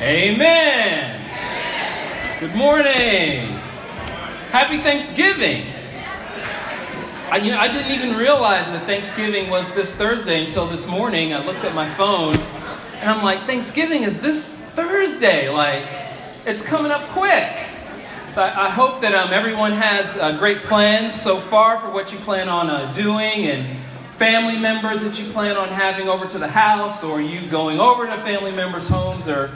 Amen. Good morning. Happy Thanksgiving. I, you know, I didn't even realize that Thanksgiving was this Thursday until this morning. I looked at my phone and I'm like, Thanksgiving is this Thursday. Like, it's coming up quick. But I hope that um, everyone has uh, great plans so far for what you plan on uh, doing and family members that you plan on having over to the house or you going over to family members' homes or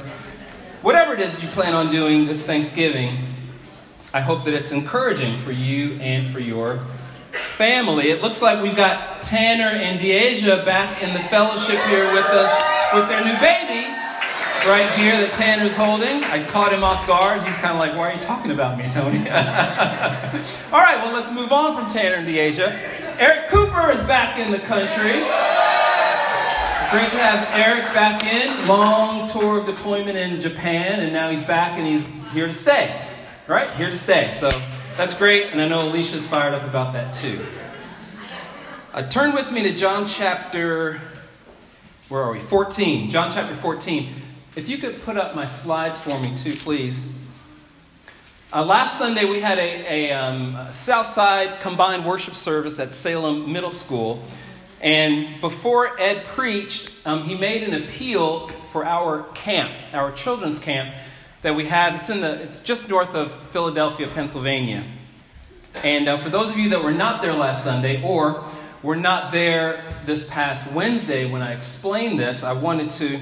whatever it is that you plan on doing this Thanksgiving, I hope that it's encouraging for you and for your family. It looks like we've got Tanner and Deasia back in the fellowship here with us with their new baby right here that Tanner's holding. I caught him off guard. He's kind of like, Why are you talking about me, Tony? All right, well, let's move on from Tanner and Deasia. Eric Cooper is back in the country. Great to have Eric back in. Long tour of deployment in Japan, and now he's back and he's here to stay. Right? Here to stay. So that's great, and I know Alicia's fired up about that too. Uh, turn with me to John chapter, where are we? 14. John chapter 14. If you could put up my slides for me too, please. Uh, last Sunday we had a, a, um, Southside combined worship service at Salem Middle School. And before Ed preached, um, he made an appeal for our camp, our children's camp that we have. It's in the it's just north of Philadelphia, Pennsylvania. And uh, for those of you that were not there last Sunday or were not there this past Wednesday when I explained this, I wanted to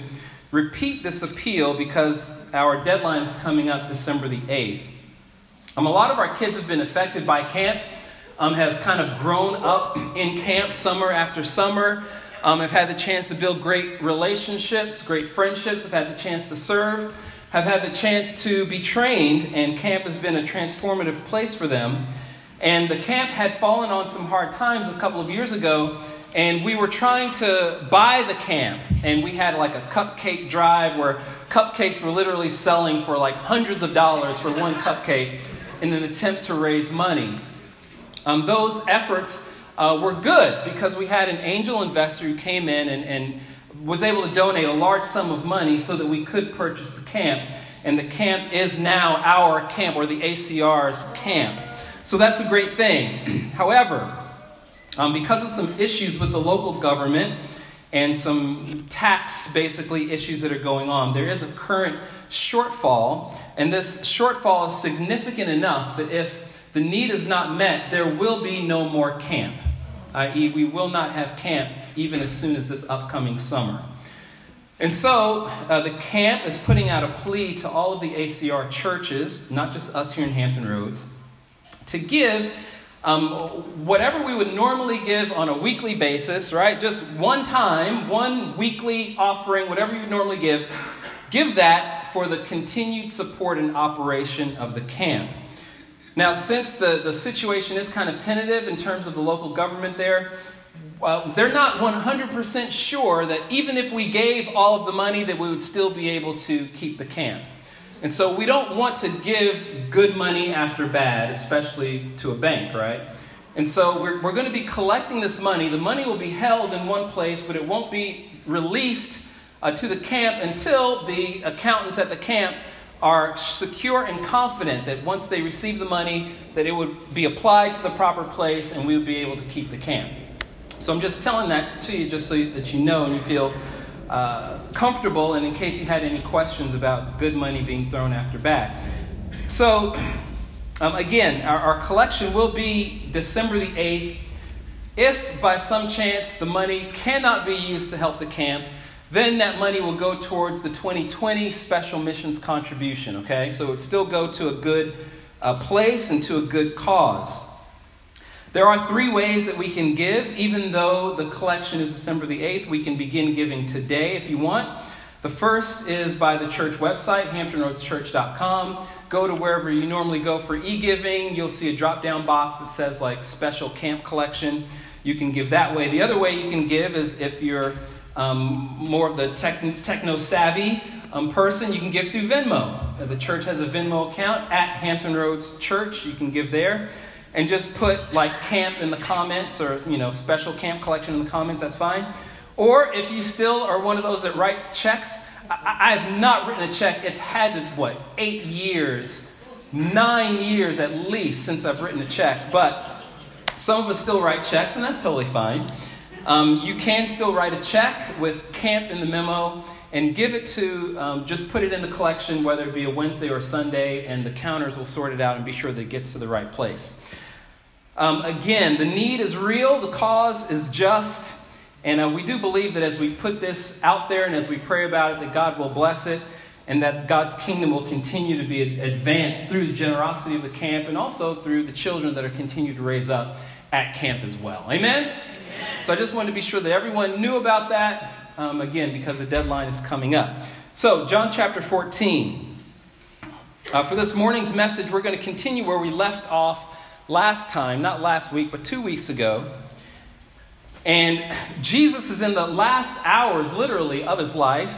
repeat this appeal because our deadline is coming up December the 8th. Um, a lot of our kids have been affected by camp um, have kind of grown up in camp summer after summer, um, have had the chance to build great relationships, great friendships, have had the chance to serve, have had the chance to be trained, and camp has been a transformative place for them. And the camp had fallen on some hard times a couple of years ago, and we were trying to buy the camp. And we had like a cupcake drive where cupcakes were literally selling for like hundreds of dollars for one cupcake in an attempt to raise money. Um, those efforts uh, were good because we had an angel investor who came in and, and was able to donate a large sum of money so that we could purchase the camp. And the camp is now our camp, or the ACR's camp. So that's a great thing. However, um, because of some issues with the local government and some tax basically issues that are going on, there is a current shortfall. And this shortfall is significant enough that if the need is not met, there will be no more camp, i.e., we will not have camp even as soon as this upcoming summer. And so uh, the camp is putting out a plea to all of the ACR churches, not just us here in Hampton Roads, to give um, whatever we would normally give on a weekly basis, right? Just one time, one weekly offering, whatever you would normally give, give that for the continued support and operation of the camp. Now, since the, the situation is kind of tentative in terms of the local government there, uh, they're not 100% sure that even if we gave all of the money that we would still be able to keep the camp. And so we don't want to give good money after bad, especially to a bank, right? And so we're, we're going to be collecting this money. The money will be held in one place, but it won't be released uh, to the camp until the accountants at the camp are secure and confident that once they receive the money, that it would be applied to the proper place and we would be able to keep the camp. So I'm just telling that to you just so that you know and you feel uh, comfortable and in case you had any questions about good money being thrown after bad. So um, again, our, our collection will be December the 8th. If by some chance the money cannot be used to help the camp, then that money will go towards the 2020 special missions contribution, okay? So it still go to a good uh, place and to a good cause. There are three ways that we can give, even though the collection is December the 8th. We can begin giving today if you want. The first is by the church website, hamptonroadschurch.com. Go to wherever you normally go for e giving. You'll see a drop down box that says like special camp collection. You can give that way. The other way you can give is if you're um, more of the tech, techno savvy um, person, you can give through Venmo. The church has a Venmo account at Hampton Roads Church. You can give there. And just put like camp in the comments or, you know, special camp collection in the comments, that's fine. Or if you still are one of those that writes checks, I, have not written a check. It's had what, eight years, nine years at least since I've written a check. But some of us still write checks, and that's totally fine. Um, you can still write a check with camp in the memo and give it to, um, just put it in the collection, whether it be a Wednesday or Sunday, and the counters will sort it out and be sure that it gets to the right place. Um, again, the need is real, the cause is just, and uh, we do believe that as we put this out there and as we pray about it, that God will bless it and that God's kingdom will continue to be advanced through the generosity of the camp and also through the children that are continued to raise up at camp as well. Amen? Amen. So I just wanted to be sure that everyone knew about that um, again, because the deadline is coming up. So, John chapter 14. Uh, for this morning's message, we're going to continue where we left off last time, not last week, but two weeks ago. And Jesus is in the last hours, literally, of his life.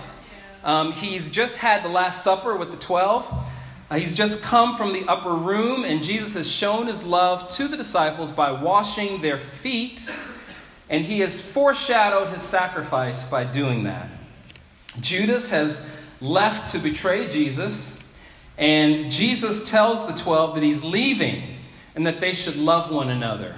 Um, he's just had the Last Supper with the 12. Uh, he's just come from the upper room, and Jesus has shown his love to the disciples by washing their feet and he has foreshadowed his sacrifice by doing that. Judas has left to betray Jesus, and Jesus tells the 12 that he's leaving and that they should love one another.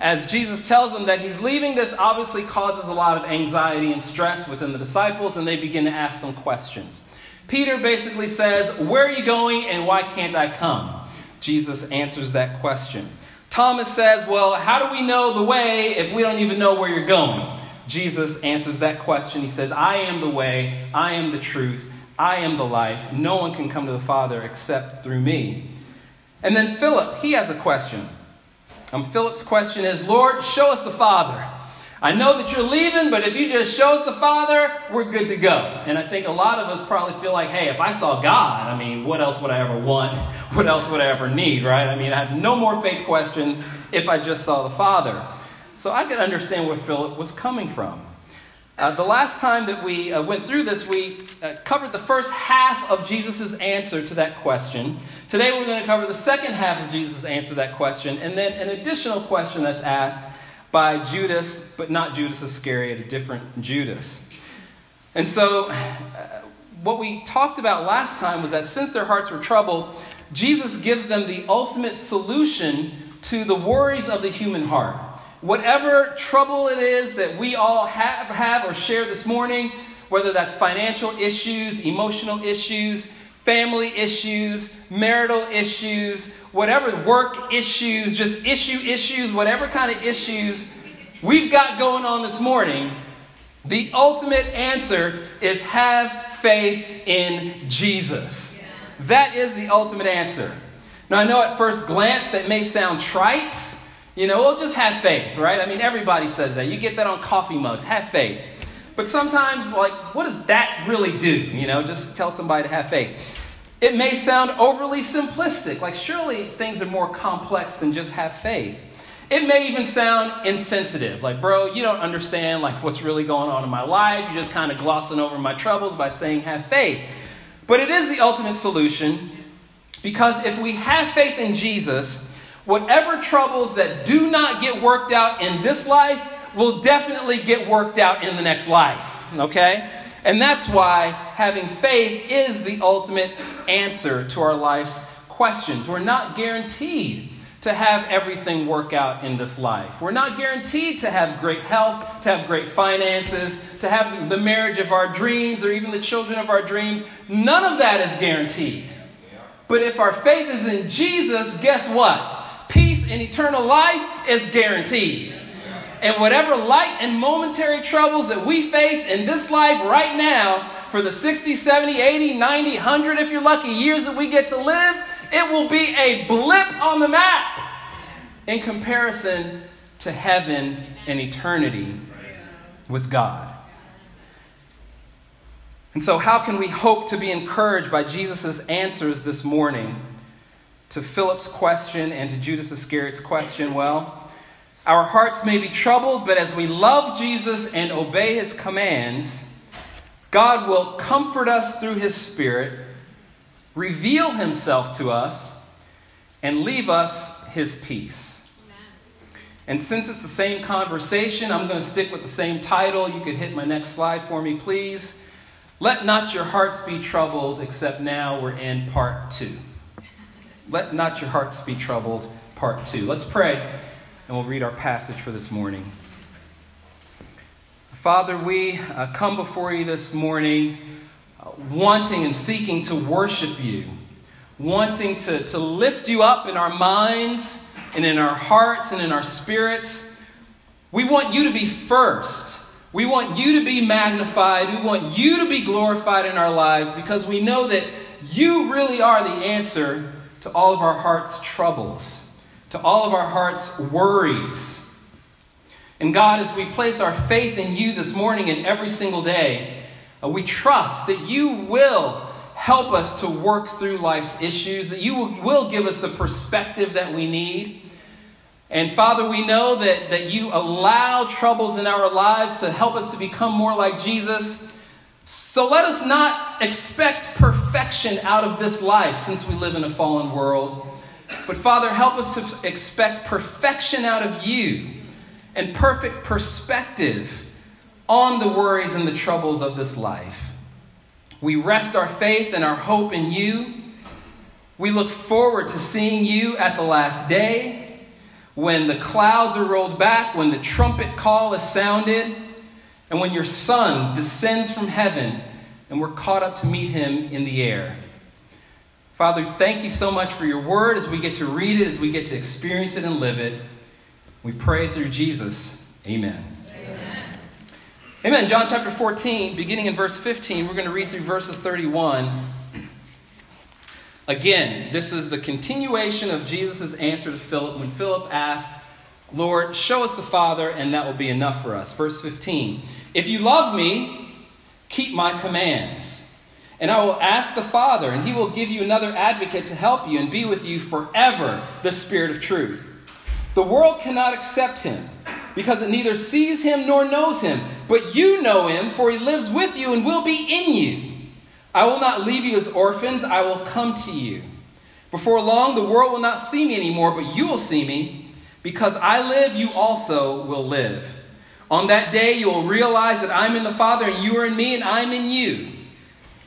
As Jesus tells them that he's leaving, this obviously causes a lot of anxiety and stress within the disciples, and they begin to ask some questions. Peter basically says, Where are you going and why can't I come? Jesus answers that question. Thomas says, Well, how do we know the way if we don't even know where you're going? Jesus answers that question. He says, I am the way, I am the truth, I am the life. No one can come to the Father except through me. And then Philip, he has a question. Um, Philip's question is, Lord, show us the Father. I know that you're leaving, but if you just show us the Father, we're good to go. And I think a lot of us probably feel like, hey, if I saw God, I mean, what else would I ever want? What else would I ever need, right? I mean, I have no more faith questions if I just saw the Father. So I could understand where Philip was coming from. Uh, the last time that we uh, went through this, we uh, covered the first half of Jesus' answer to that question. Today, we're going to cover the second half of Jesus' answer to that question, and then an additional question that's asked by Judas, but not Judas Iscariot, a different Judas. And so, uh, what we talked about last time was that since their hearts were troubled, Jesus gives them the ultimate solution to the worries of the human heart. Whatever trouble it is that we all have, have or share this morning, whether that's financial issues, emotional issues, family issues, marital issues, whatever work issues, just issue issues, whatever kind of issues we've got going on this morning, the ultimate answer is have faith in Jesus. That is the ultimate answer. Now, I know at first glance that may sound trite. You know, we'll just have faith, right? I mean, everybody says that. You get that on coffee mugs. Have faith. But sometimes, like, what does that really do? You know, just tell somebody to have faith. It may sound overly simplistic, like surely things are more complex than just have faith. It may even sound insensitive, like, bro, you don't understand like what's really going on in my life. You're just kind of glossing over my troubles by saying have faith. But it is the ultimate solution because if we have faith in Jesus, whatever troubles that do not get worked out in this life will definitely get worked out in the next life. Okay? And that's why having faith is the ultimate answer to our life's questions. We're not guaranteed to have everything work out in this life. We're not guaranteed to have great health, to have great finances, to have the marriage of our dreams, or even the children of our dreams. None of that is guaranteed. But if our faith is in Jesus, guess what? Peace and eternal life is guaranteed. And whatever light and momentary troubles that we face in this life right now, for the 60, 70, 80, 90, 100, if you're lucky, years that we get to live, it will be a blip on the map in comparison to heaven and eternity with God. And so, how can we hope to be encouraged by Jesus' answers this morning to Philip's question and to Judas Iscariot's question? Well, our hearts may be troubled, but as we love Jesus and obey his commands, God will comfort us through his Spirit, reveal himself to us, and leave us his peace. And since it's the same conversation, I'm going to stick with the same title. You could hit my next slide for me, please. Let not your hearts be troubled, except now we're in part two. Let not your hearts be troubled, part two. Let's pray, and we'll read our passage for this morning. Father, we uh, come before you this morning uh, wanting and seeking to worship you, wanting to, to lift you up in our minds and in our hearts and in our spirits. We want you to be first. We want you to be magnified. We want you to be glorified in our lives because we know that you really are the answer to all of our heart's troubles, to all of our heart's worries. And God, as we place our faith in you this morning and every single day, uh, we trust that you will help us to work through life's issues, that you will, will give us the perspective that we need. And Father, we know that, that you allow troubles in our lives to help us to become more like Jesus. So let us not expect perfection out of this life since we live in a fallen world. But Father, help us to expect perfection out of you and perfect perspective on the worries and the troubles of this life. We rest our faith and our hope in you. We look forward to seeing you at the last day when the clouds are rolled back, when the trumpet call is sounded, and when your Son descends from heaven and we're caught up to meet him in the air. Father, thank you so much for your word as we get to read it, as we get to experience it and live it. We pray through Jesus. Amen. Amen. Amen. John chapter 14, beginning in verse 15, we're going to read through verses 31. Again, this is the continuation of Jesus' answer to Philip when Philip asked, Lord, show us the Father, and that will be enough for us. Verse 15 If you love me, keep my commands. And I will ask the Father, and he will give you another advocate to help you and be with you forever, the Spirit of truth. The world cannot accept him because it neither sees him nor knows him. But you know him, for he lives with you and will be in you. I will not leave you as orphans, I will come to you. Before long, the world will not see me anymore, but you will see me. Because I live, you also will live. On that day, you will realize that I'm in the Father, and you are in me, and I'm in you.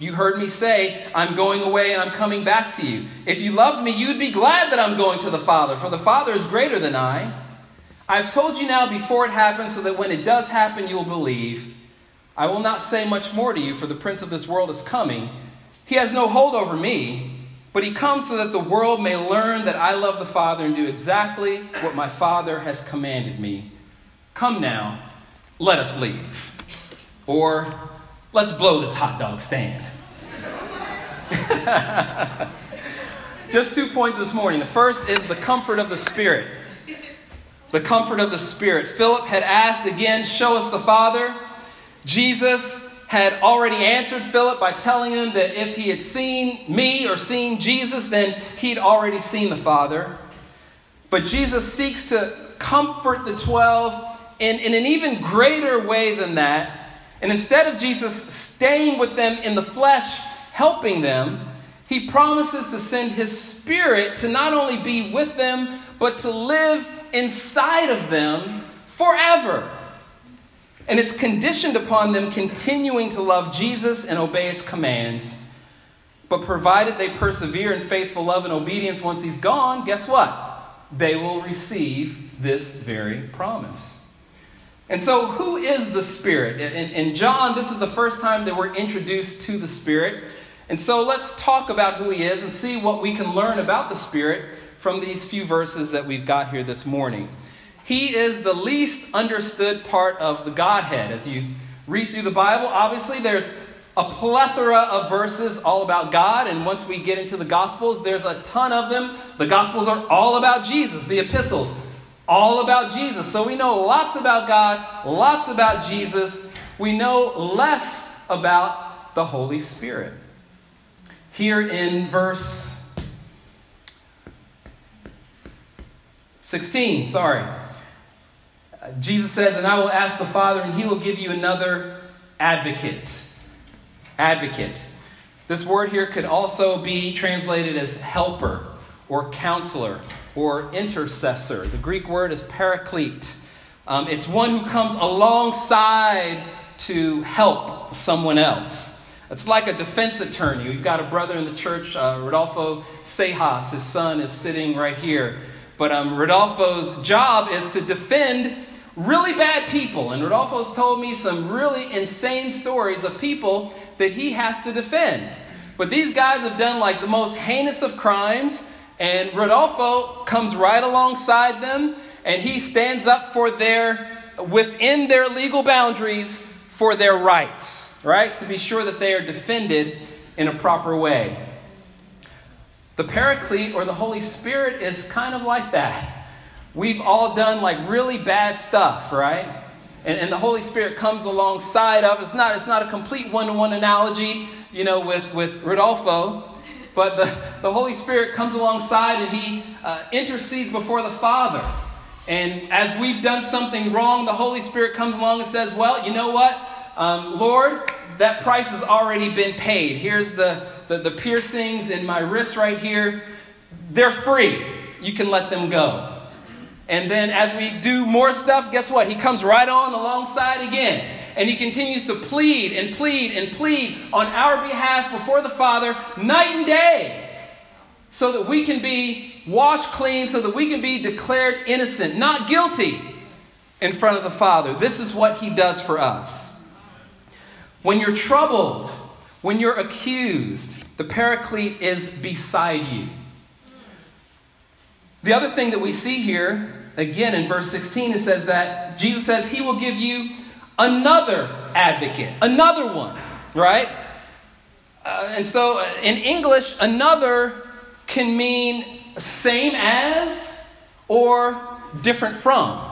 You heard me say, I'm going away and I'm coming back to you. If you loved me, you'd be glad that I'm going to the Father, for the Father is greater than I. I've told you now before it happens, so that when it does happen, you will believe. I will not say much more to you, for the prince of this world is coming. He has no hold over me, but he comes so that the world may learn that I love the Father and do exactly what my Father has commanded me. Come now, let us leave. Or let's blow this hot dog stand. Just two points this morning. The first is the comfort of the Spirit. The comfort of the Spirit. Philip had asked again, Show us the Father. Jesus had already answered Philip by telling him that if he had seen me or seen Jesus, then he'd already seen the Father. But Jesus seeks to comfort the 12 in, in an even greater way than that. And instead of Jesus staying with them in the flesh, helping them, he promises to send his spirit to not only be with them, but to live inside of them forever. And it's conditioned upon them continuing to love Jesus and obey his commands. But provided they persevere in faithful love and obedience once he's gone, guess what? They will receive this very promise. And so, who is the Spirit? In, in, John, this is the first time that we're introduced to the Spirit. And so, let's talk about who he is and see what we can learn about the Spirit from these few verses that we've got here this morning. He is the least understood part of the Godhead. As you read through the Bible, obviously, there's a plethora of verses all about God. And once we get into the Gospels, there's a ton of them. The Gospels are all about Jesus, the epistles, all about Jesus. So we know lots about God, lots about Jesus. We know less about the Holy Spirit. Here in verse 16, sorry. Jesus says, And I will ask the Father, and he will give you another advocate advocate. This word here could also be translated as helper or counselor or intercessor. The Greek word is paraclete. Um, it's one who comes alongside to help someone else. It's like a defense attorney. We've got a brother in the church, uh, Rodolfo Sejas. His son is sitting right here. But um, Rodolfo's job is to defend really bad people. And Rodolfo's told me some really insane stories of people that he has to defend. But these guys have done like the most heinous of crimes, and Rodolfo comes right alongside them and he stands up for their, within their legal boundaries, for their rights, right? To be sure that they are defended in a proper way. The Paraclete or the Holy Spirit is kind of like that. We've all done like really bad stuff, right? And, and the Holy Spirit comes alongside of. It's not, it's not a complete one-to-one analogy, you know, with, with Rodolfo. But the, the Holy Spirit comes alongside and he uh, intercedes before the Father. And as we've done something wrong, the Holy Spirit comes along and says, Well, you know what? Um, Lord, that price has already been paid. Here's the, the, the piercings in my wrist right here. They're free. You can let them go. And then as we do more stuff, guess what? He comes right on alongside again. And he continues to plead and plead and plead on our behalf before the Father night and day so that we can be washed clean, so that we can be declared innocent, not guilty in front of the Father. This is what he does for us. When you're troubled, when you're accused, the paraclete is beside you. The other thing that we see here again in verse 16, it says that Jesus says he will give you another advocate, another one, right? Uh, and so uh, in English, another can mean same as or different from.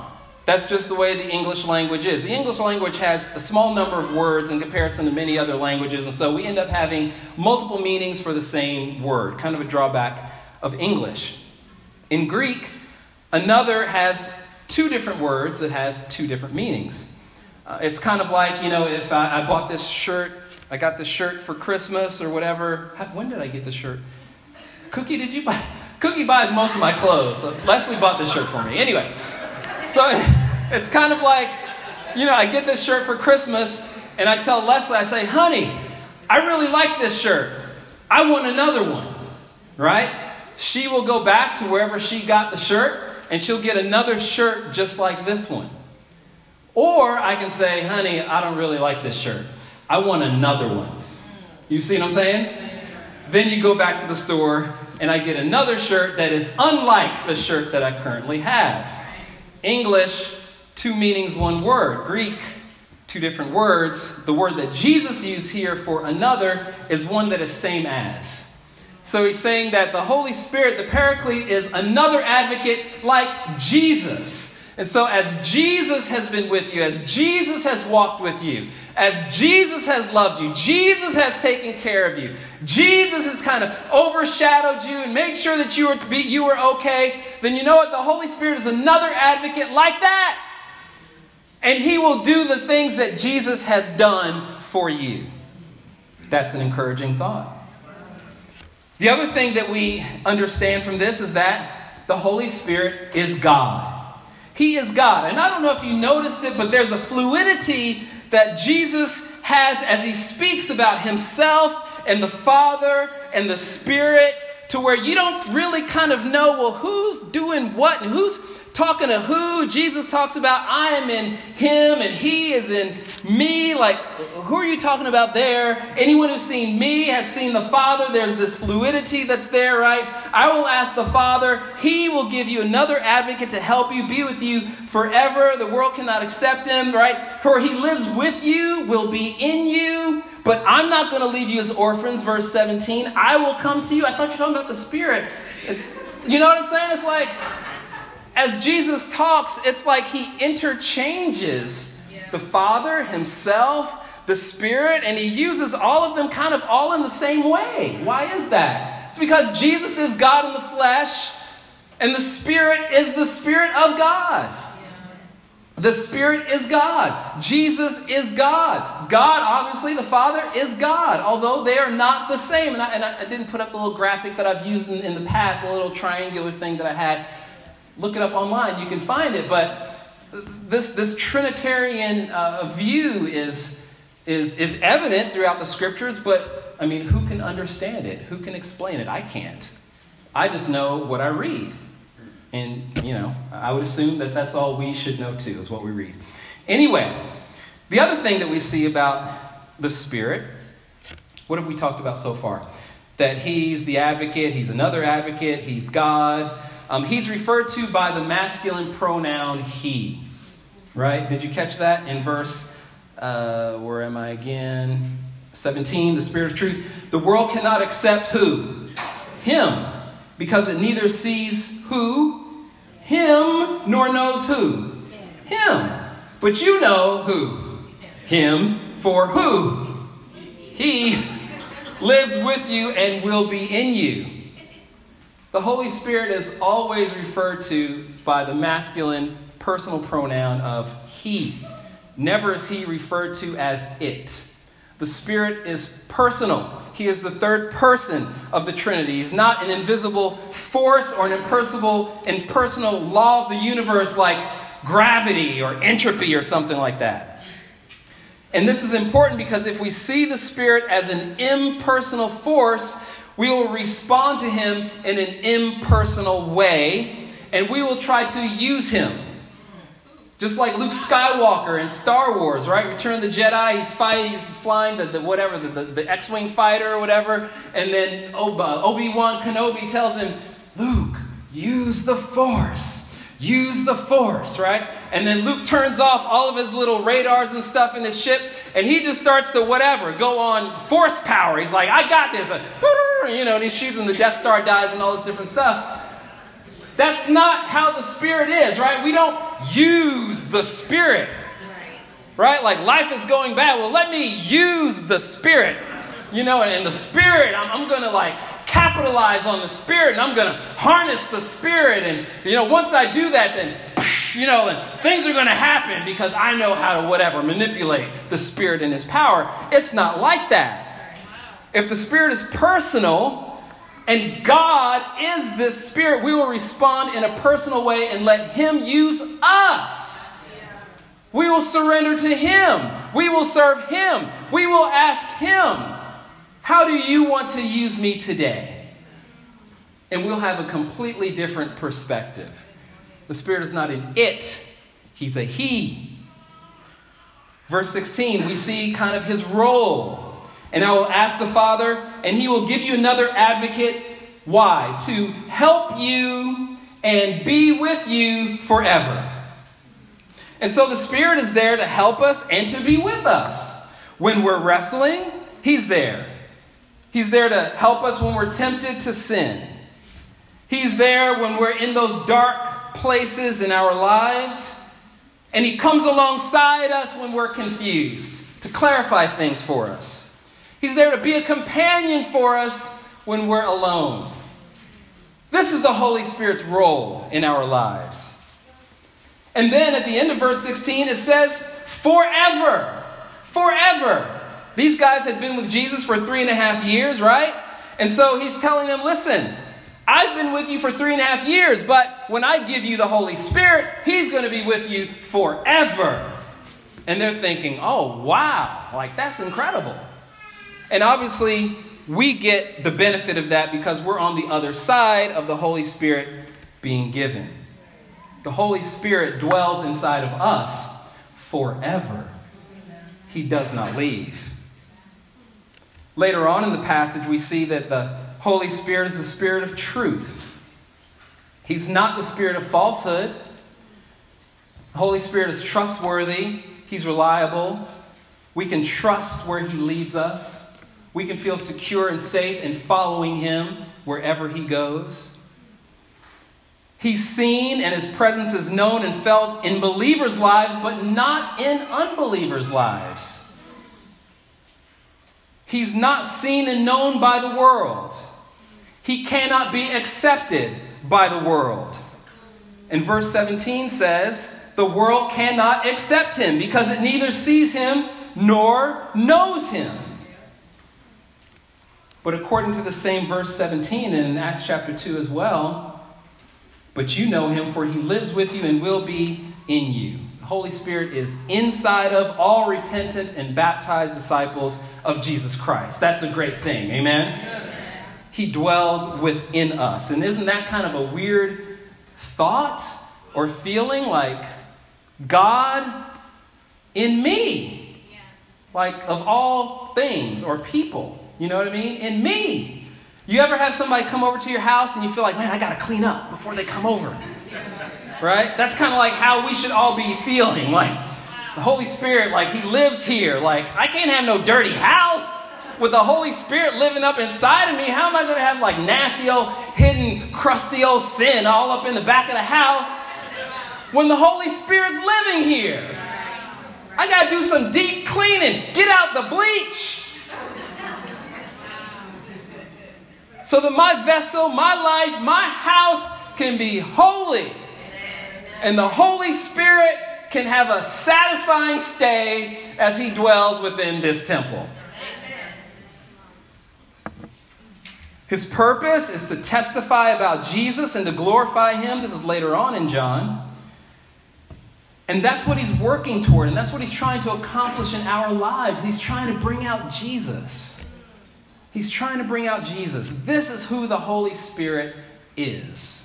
That's just the way the English language is. The English language has a small number of words in comparison to many other languages, and so we end up having multiple meanings for the same word, kind of a drawback of English. In Greek, Another has two different words that has two different meanings. Uh, it's kind of like, you know, if I, I, bought this shirt, I got this shirt for Christmas or whatever. When did I get the shirt? Cookie, did you buy? Cookie buys most of my clothes. So Leslie bought this shirt for me. Anyway, so it's kind of like, you know, I get this shirt for Christmas and I tell Leslie, I say, honey, I really like this shirt. I want another one, right? She will go back to wherever she got the shirt and she'll get another shirt just like this one. Or I can say, honey, I don't really like this shirt. I want another one. You see what I'm saying? Then you go back to the store and I get another shirt that is unlike the shirt that I currently have. English, two meanings, one word. Greek, two different words. The word that Jesus used here for another is one that is same as. So he's saying that the Holy Spirit, the Paraclete, is another advocate like Jesus. And so, as Jesus has been with you, as Jesus has walked with you, as Jesus has loved you, Jesus has taken care of you, Jesus has kind of overshadowed you and made sure that you were, you were okay, then you know what? The Holy Spirit is another advocate like that. And he will do the things that Jesus has done for you. That's an encouraging thought. The other thing that we understand from this is that the Holy Spirit is God. He is God. And I don't know if you noticed it, but there's a fluidity that Jesus has as he speaks about himself and the Father and the Spirit to where you don't really kind of know, well, who's doing what and who's Talking to who? Jesus talks about I am in him and he is in me. Like, who are you talking about there? Anyone who's seen me has seen the Father. There's this fluidity that's there, right? I will ask the Father. He will give you another advocate to help you, be with you forever. The world cannot accept him, right? For he lives with you, will be in you. But I'm not going to leave you as orphans, verse 17. I will come to you. I thought you were talking about the Spirit. You know what I'm saying? It's like, as Jesus talks, it's like he interchanges yeah. the Father, himself, the Spirit, and he uses all of them kind of all in the same way. Why is that? It's because Jesus is God in the flesh, and the Spirit is the Spirit of God. The Spirit is God. Jesus is God. God, obviously, the Father is God, although they are not the same. And I, and I didn't put up the little graphic that I've used in, in the past, a little triangular thing that I had. Look it up online, you can find it. But this, this Trinitarian uh, view is, is, is evident throughout the scriptures, but I mean, who can understand it? Who can explain it? I can't. I just know what I read. And, you know, I would assume that that's all we should know too, is what we read. Anyway, the other thing that we see about the Spirit, what have we talked about so far? That He's the advocate, He's another advocate, He's God. Um, he's referred to by the masculine pronoun He. Right? Did you catch that in verse, uh, where am I again? 17, the Spirit of truth. The world cannot accept who? Him, because it neither sees who? Him, nor knows who? Him. But you know who? Him, for who? He lives with you and will be in you. The Holy Spirit is always referred to by the masculine personal pronoun of he. Never is he referred to as it. The Spirit is personal. He is the third person of the Trinity. He's not an invisible force or an impersonal, impersonal law of the universe like gravity or entropy or something like that. And this is important because if we see the Spirit as an impersonal force, we will respond to Him in an impersonal way, and we will try to use Him just like Luke Skywalker in Star Wars, right? Return of the Jedi, he's fighting, he's flying the, the whatever, the, the, the X-Wing fighter or whatever. And then Obi-Wan Kenobi tells him, Luke, use the Force. Use the Force, right? And then Luke turns off all of his little radars and stuff in his ship, and he just starts to whatever, go on force power. He's like, I got this. You know, and he shoots and the Death Star dies and all this different stuff. That's not how the Spirit is, right? We don't use the Spirit, right? Like life is going bad. Well, let me use the Spirit, you know, and, the Spirit, I'm, I'm going to like capitalize on the Spirit and I'm going to harness the Spirit. And, you know, once I do that, then, you know, then things are going to happen because I know how to whatever manipulate the Spirit and His power. It's not like that. If the Spirit is personal, and God is this Spirit, we will respond in a personal way and let Him use us. We will surrender to Him. We will serve Him. We will ask Him, How do you want to use me today? And we'll have a completely different perspective. The Spirit is not an it, He's a He. Verse 16, we see kind of His role. And I will ask the Father, and he will give you another advocate. Why? To help you and be with you forever. And so the Spirit is there to help us and to be with us. When we're wrestling, He's there. He's there to help us when we're tempted to sin. He's there when we're in those dark places in our lives. And He comes alongside us when we're confused to clarify things for us. He's there to be a companion for us when we're alone. This is the Holy Spirit's role in our lives. And then at the end of verse 16, it says, forever. Forever. These guys had been with Jesus for three and a half years, right? And so he's telling them, listen, I've been with you for three and a half years, but when I give you the Holy Spirit, he's going to be with you forever. And they're thinking, oh, wow, like that's incredible. And obviously, we get the benefit of that because we're on the other side of the Holy Spirit being given. The Holy Spirit dwells inside of us forever. He does not leave. Later on in the passage, we see that the Holy Spirit is the Spirit of truth. He's not the Spirit of falsehood. The Holy Spirit is trustworthy, He's reliable. We can trust where He leads us. We can feel secure and safe in following Him wherever He goes. He's seen and His presence is known and felt in believers' lives, but not in unbelievers' lives. He's not seen and known by the world. He cannot be accepted by the world. And verse 17 says, The world cannot accept him because it neither sees him nor knows him. But according to the same verse 17 and in Acts chapter 2 as well, but you know him, for he lives with you and will be in you. The Holy Spirit is inside of all repentant and baptized disciples of Jesus Christ. That's a great thing. Amen? Amen. He dwells within us. And isn't that kind of a weird thought or feeling like God in me? Like of all things or people. You know what I mean? And me. You ever have somebody come over to your house and you feel like, man, I got to clean up before they come over? Right? That's kind of like how we should all be feeling. Like, the Holy Spirit, like, He lives here. Like, I can't have no dirty house. With the Holy Spirit living up inside of me, how am I going to have like nasty old, hidden, crusty old sin all up in the back of the house when the Holy Spirit's living here? I got to do some deep cleaning. Get out the bleach. So that my vessel, my life, my house can be holy. And the Holy Spirit can have a satisfying stay as He dwells within this temple. His purpose is to testify about Jesus and to glorify Him. This is later on in John. And that's what He's working toward, and that's what He's trying to accomplish in our lives. He's trying to bring out Jesus. He's trying to bring out Jesus. This is who the Holy Spirit is.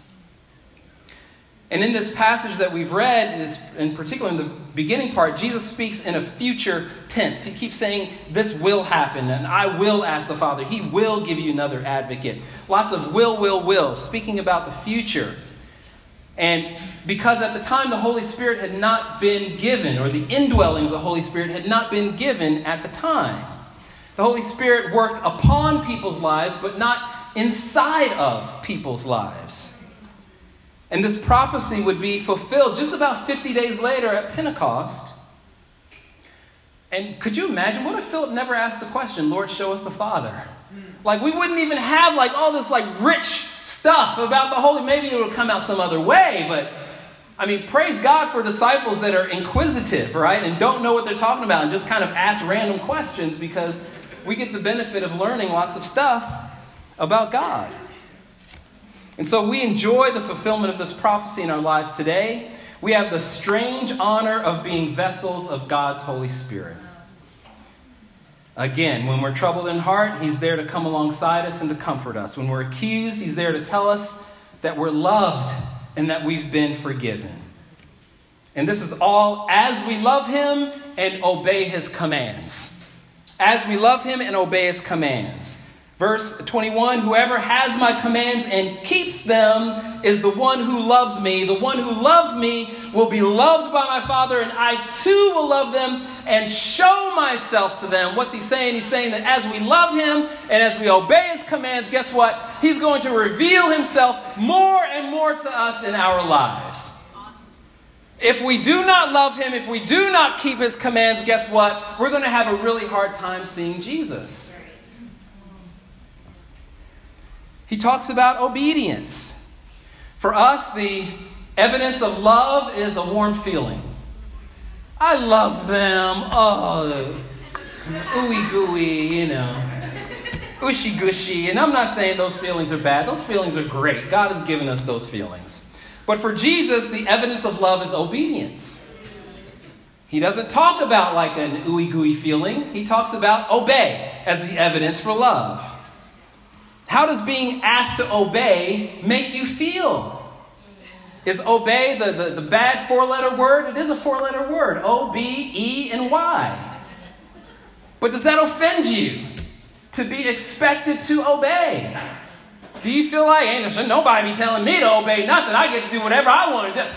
And in this passage that we've read, is, in particular in the beginning part, Jesus speaks in a future tense. He keeps saying, This will happen, and I will ask the Father. He will give you another advocate. Lots of will, will, will, speaking about the future. And because at the time the Holy Spirit had not been given, or the indwelling of the Holy Spirit had not been given at the time, the Holy Spirit worked upon people's lives, but not inside of people's lives. And this prophecy would be fulfilled just about 50 days later at Pentecost. And could you imagine? What if Philip never asked the question, Lord, show us the Father? Like, we wouldn't even have like all this like rich stuff about the Holy. Maybe it would come out some other way, but I mean, praise God for disciples that are inquisitive, right? And don't know what they're talking about and just kind of ask random questions because we get the benefit of learning lots of stuff about God. And so we enjoy the fulfillment of this prophecy in our lives today. We have the strange honor of being vessels of God's Holy Spirit. Again, when we're troubled in heart, He's there to come alongside us and to comfort us. When we're accused, He's there to tell us that we're loved and that we've been forgiven. And this is all as we love Him and obey His commands. As we love Him and obey His commands. Verse 21 Whoever has my commands and keeps them is the one who loves me. The one who loves me will be loved by my Father, and I too will love them and show myself to them. What's he saying? He's saying that as we love him and as we obey his commands, guess what? He's going to reveal himself more and more to us in our lives. If we do not love him, if we do not keep his commands, guess what? We're going to have a really hard time seeing Jesus. He talks about obedience. For us, the evidence of love is a warm feeling. I love them. Oh, ooey gooey, you know, ushy gushy. And I'm not saying those feelings are bad, those feelings are great. God has given us those feelings. But for Jesus, the evidence of love is obedience. He doesn't talk about like an ooey gooey feeling, he talks about obey as the evidence for love. How does being asked to obey make you feel? Is obey the, the, the bad four letter word? It is a four letter word O, B, E, and Y. But does that offend you to be expected to obey? Do you feel like, Anderson? nobody be telling me to obey nothing? I get to do whatever I want to do.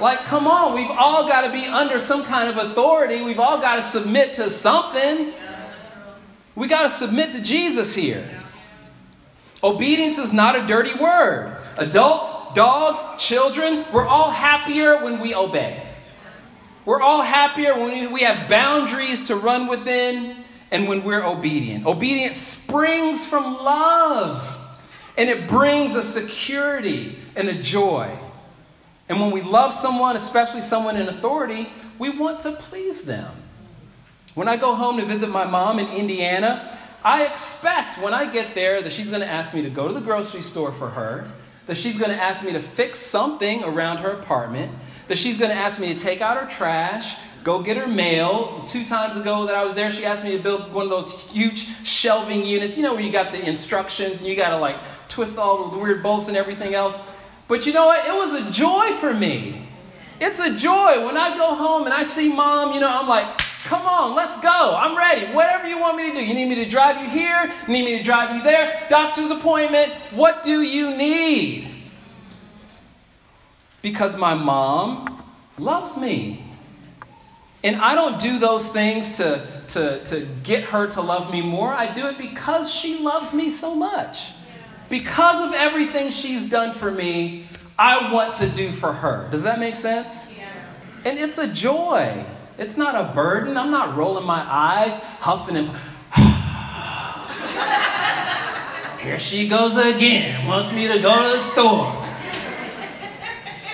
Like, come on, we've all got to be under some kind of authority. We've all got to submit to something. We got to submit to Jesus here. Obedience is not a dirty word. Adults, dogs, children, we're all happier when we obey. We're all happier when we have boundaries to run within and when we're obedient. Obedience springs from love and it brings a security and a joy. And when we love someone, especially someone in authority, we want to please them. When I go home to visit my mom in Indiana, I expect when I get there that she's going to ask me to go to the grocery store for her, that she's going to ask me to fix something around her apartment, that she's going to ask me to take out her trash, go get her mail. Two times ago that I was there, she asked me to build one of those huge shelving units, you know, where you got the instructions and you got to like twist all the weird bolts and everything else. But you know what? It was a joy for me. It's a joy. When I go home and I see mom, you know, I'm like, come on, let's go. I'm ready. Whatever you want me to do. You need me to drive you here? Need me to drive you there? Doctor's appointment? What do you need? Because my mom loves me. And I don't do those things to, to, to get her to love me more. I do it because she loves me so much. Because of everything she's done for me, I want to do for her. Does that make sense? Yeah. And it's a joy. It's not a burden. I'm not rolling my eyes, huffing and. Here she goes again. Wants me to go to the store.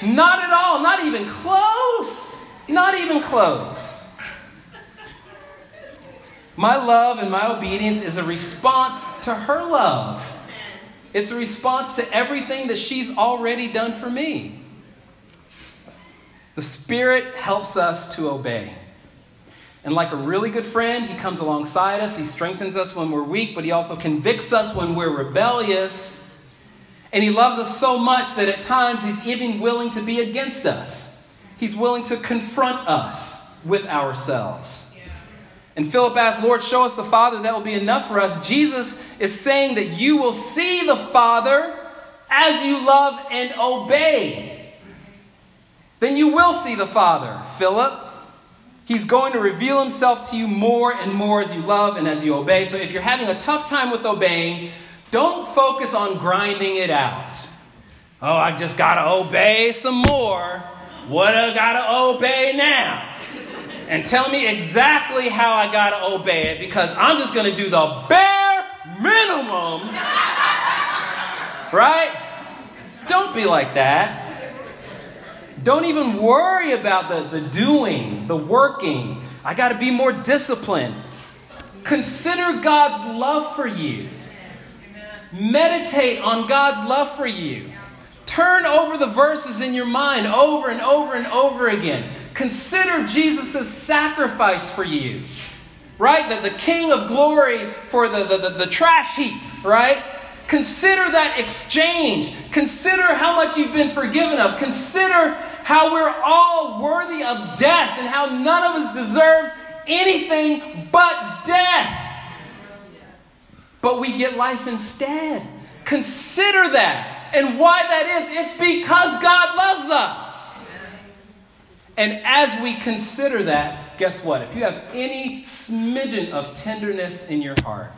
Not at all. Not even close. Not even close. My love and my obedience is a response to her love. It's a response to everything that she's already done for me. The Spirit helps us to obey. And like a really good friend, He comes alongside us. He strengthens us when we're weak, but He also convicts us when we're rebellious. And He loves us so much that at times He's even willing to be against us. He's willing to confront us with ourselves. And Philip asked, Lord, show us the Father, that will be enough for us. Jesus is saying that you will see the Father as you love and obey. Then you will see the Father, Philip. He's going to reveal himself to you more and more as you love and as you obey. So if you're having a tough time with obeying, don't focus on grinding it out. Oh, I've just got to obey some more. What I got to obey now? and tell me exactly how I got to obey it because I'm just to do the bare minimum. right? Don't be like that. Don't even worry about the, the doing, the working. I got to be more disciplined. Consider God's love for you. Meditate on God's love for you. Turn over the verses in your mind over and over and over again. Consider Jesus' sacrifice for you, right? The, the king of glory for the, the, the, the trash heap, right? Consider that exchange. Consider how much you've been forgiven of. Consider how we're all worthy of death and how none of us deserves anything but death. But we get life instead. Consider that. And why that is, it's because God loves us. And as we consider that, guess what? If you have any smidgen of tenderness in your heart,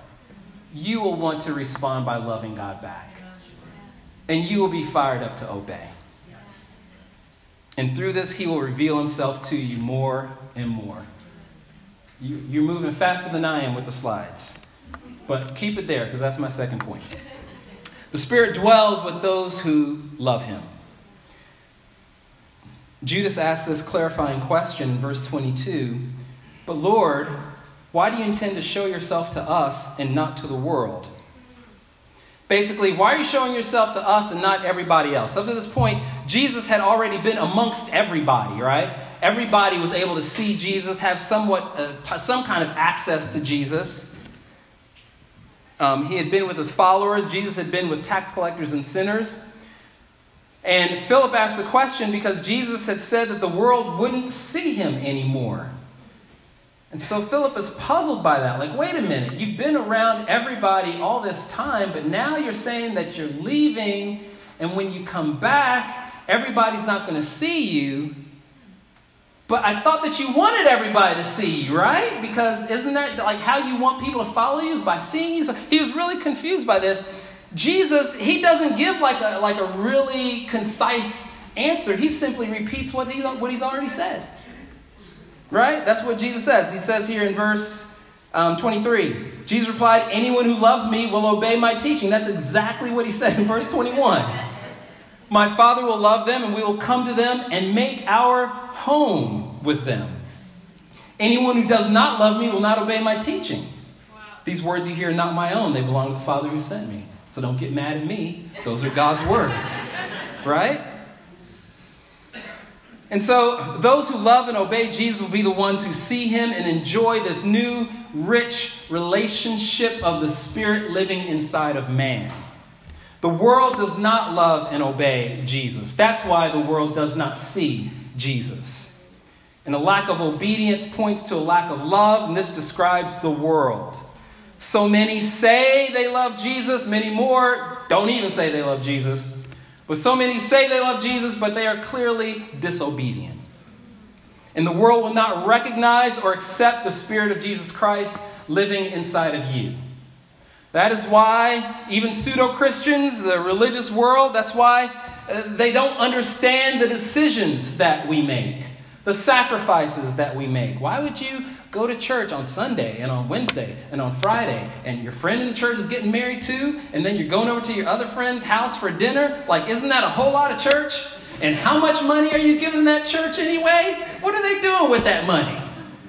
you will want to respond by loving God back. And you will be fired up to obey. And through this, He will reveal Himself to you more and more. You, are moving faster than I am with the slides. But keep it there, because that's my second point. The Spirit dwells with those who love Him. Judas asks this clarifying question in verse 22 But Lord, why do you intend to show yourself to us and not to the world? Basically, why are you showing yourself to us and not everybody else? Up to this point, Jesus had already been amongst everybody, right? Everybody was able to see Jesus, have somewhat, uh, t- some kind of access to Jesus. Um, he had been with his followers. Jesus had been with tax collectors and sinners. And Philip asked the question because Jesus had said that the world wouldn't see him anymore. And so Philip is puzzled by that. Like, wait a minute, you've been around everybody all this time, but now you're saying that you're leaving, and when you come back, everybody's not going to see you. But I thought that you wanted everybody to see you, right? Because isn't that like how you want people to follow you is by seeing you? So he was really confused by this. Jesus, he doesn't give like a, like a really concise answer. He simply repeats what, he, what he's already said. Right? That's what Jesus says. He says here in verse um, 23 Jesus replied, Anyone who loves me will obey my teaching. That's exactly what he said in verse 21. My Father will love them, and we will come to them and make our home with them. Anyone who does not love me will not obey my teaching. These words you hear are not my own, they belong to the Father who sent me. So don't get mad at me. Those are God's words. Right? And so, those who love and obey Jesus will be the ones who see him and enjoy this new, rich relationship of the Spirit living inside of man. The world does not love and obey Jesus. That's why the world does not see Jesus. And a lack of obedience points to a lack of love, and this describes the world. So many say they love Jesus, many more don't even say they love Jesus. But so many say they love Jesus, but they are clearly disobedient. And the world will not recognize or accept the Spirit of Jesus Christ living inside of you. That is why even pseudo Christians, the religious world, that's why uh, they don't understand the decisions that we make, the sacrifices that we make. Why would you go to church on Sunday and on Wednesday and on Friday, and your friend in the church is getting married too, and then you're going over to your other friend's house for dinner. Like, isn't that a whole lot of church? And how much money are you giving that church anyway? What are they doing with that money?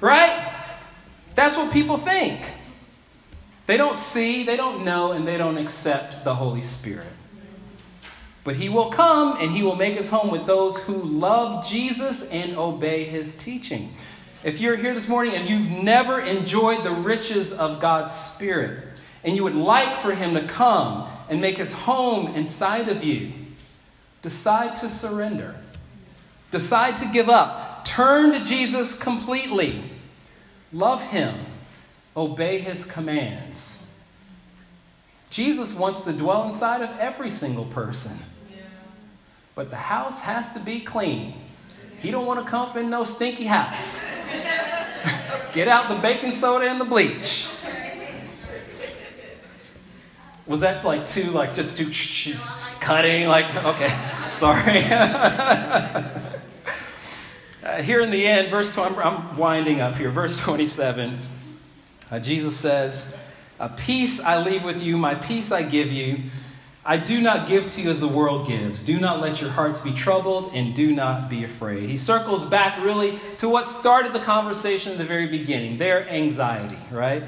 Right? That's what people think. They don't see, they don't know, and they don't accept the Holy Spirit. But he will come and he will make his home with those who love Jesus and obey his teaching. If you're here this morning and you've never enjoyed the riches of God's Spirit, and you would like for Him to come and make His home inside of you, decide to surrender. Decide to give up. Turn to Jesus completely. Love Him. Obey His commands. Jesus wants to dwell inside of every single person. But the house has to be clean. He don't want to come up in no stinky house. Get out the baking soda and the bleach. Was that like too, like just too, she's cutting, like, okay, sorry. uh, here in the end, verse 20, I'm, I'm winding up here, verse 27, uh, Jesus says, A peace I leave with you, my peace I give you. I do not give to you as the world gives. Do not let your hearts be troubled and do not be afraid. He circles back really to what started the conversation at the very beginning their anxiety, right?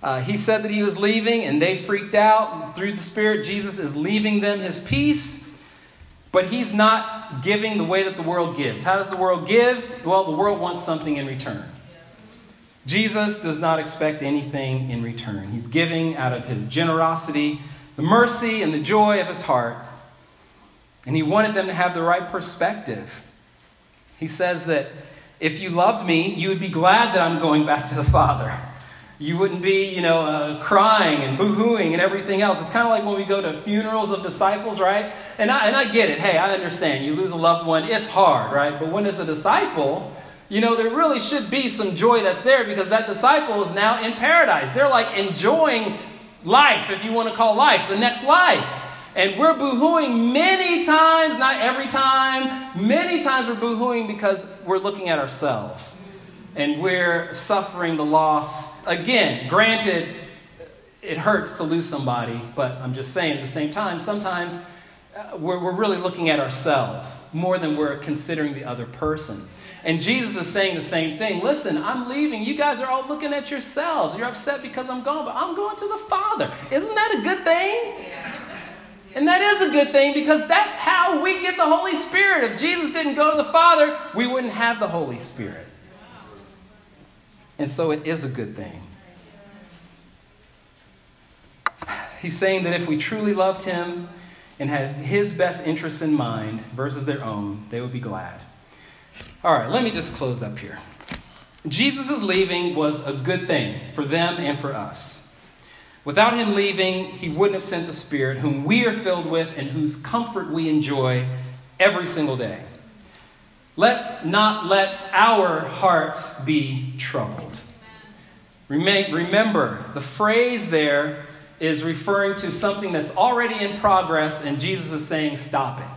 Uh, he said that he was leaving and they freaked out. Through the Spirit, Jesus is leaving them his peace, but he's not giving the way that the world gives. How does the world give? Well, the world wants something in return. Jesus does not expect anything in return. He's giving out of his generosity the mercy and the joy of his heart. And he wanted them to have the right perspective. He says that if you loved me, you would be glad that I'm going back to the Father. You wouldn't be, you know, uh, crying and boo-hooing and everything else. It's kind of like when we go to funerals of disciples, right? And I, and I get it. Hey, I understand. You lose a loved one, it's hard, right? But when it's a disciple, you know, there really should be some joy that's there because that disciple is now in paradise. They're like enjoying life, if you want to call life, the next life. And we're boohooing many times, not every time, many times we're boohooing because we're looking at ourselves. And we're suffering the loss. Again, granted, it hurts to lose somebody, but I'm just saying at the same time, sometimes uh, we're, we're really looking at ourselves more than we're considering the other person. And Jesus is saying the same thing. Listen, I'm leaving. You guys are all looking at yourselves. You're upset because I'm gone, but I'm going to the Father. Isn't that a good thing? And that is a good thing because that's how we get the Holy Spirit. If Jesus didn't go to the Father, we wouldn't have the Holy Spirit. And so it is a good thing. He's saying that if we truly loved Him, and has his best interests in mind versus their own, they would be glad. All right, let me just close up here. Jesus' leaving was a good thing for them and for us. Without him leaving, he wouldn't have sent the Spirit, whom we are filled with and whose comfort we enjoy every single day. Let's not let our hearts be troubled. Remember, the phrase there is referring to something that's already in progress, and Jesus is saying, Stop it.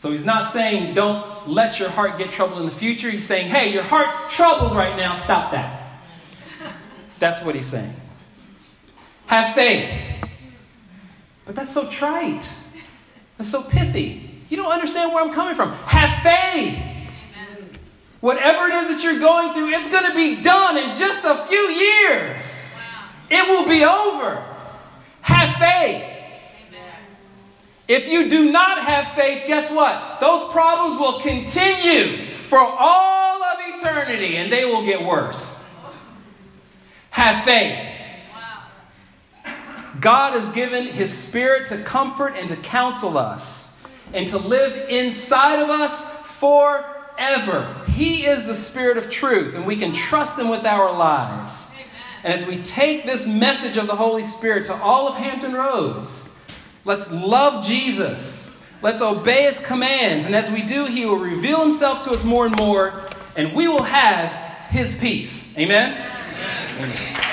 So he's not saying, Don't let your heart get troubled in the future. He's saying, Hey, your heart's troubled right now. Stop that. That's what he's saying. Have faith. But that's so trite. That's so pithy. You don't understand where I'm coming from. Have faith. Whatever it is that you're going through, it's going to be done in just a few years. Wow. It will be over. Have faith. If you do not have faith, guess what? Those problems will continue for all of eternity and they will get worse. Have faith. God has given His Spirit to comfort and to counsel us and to live inside of us forever. He is the Spirit of truth, and we can trust Him with our lives. And as we take this message of the Holy Spirit to all of Hampton Roads, let's love Jesus. Let's obey His commands. And as we do, He will reveal Himself to us more and more, and we will have His peace. Amen? Amen. Amen.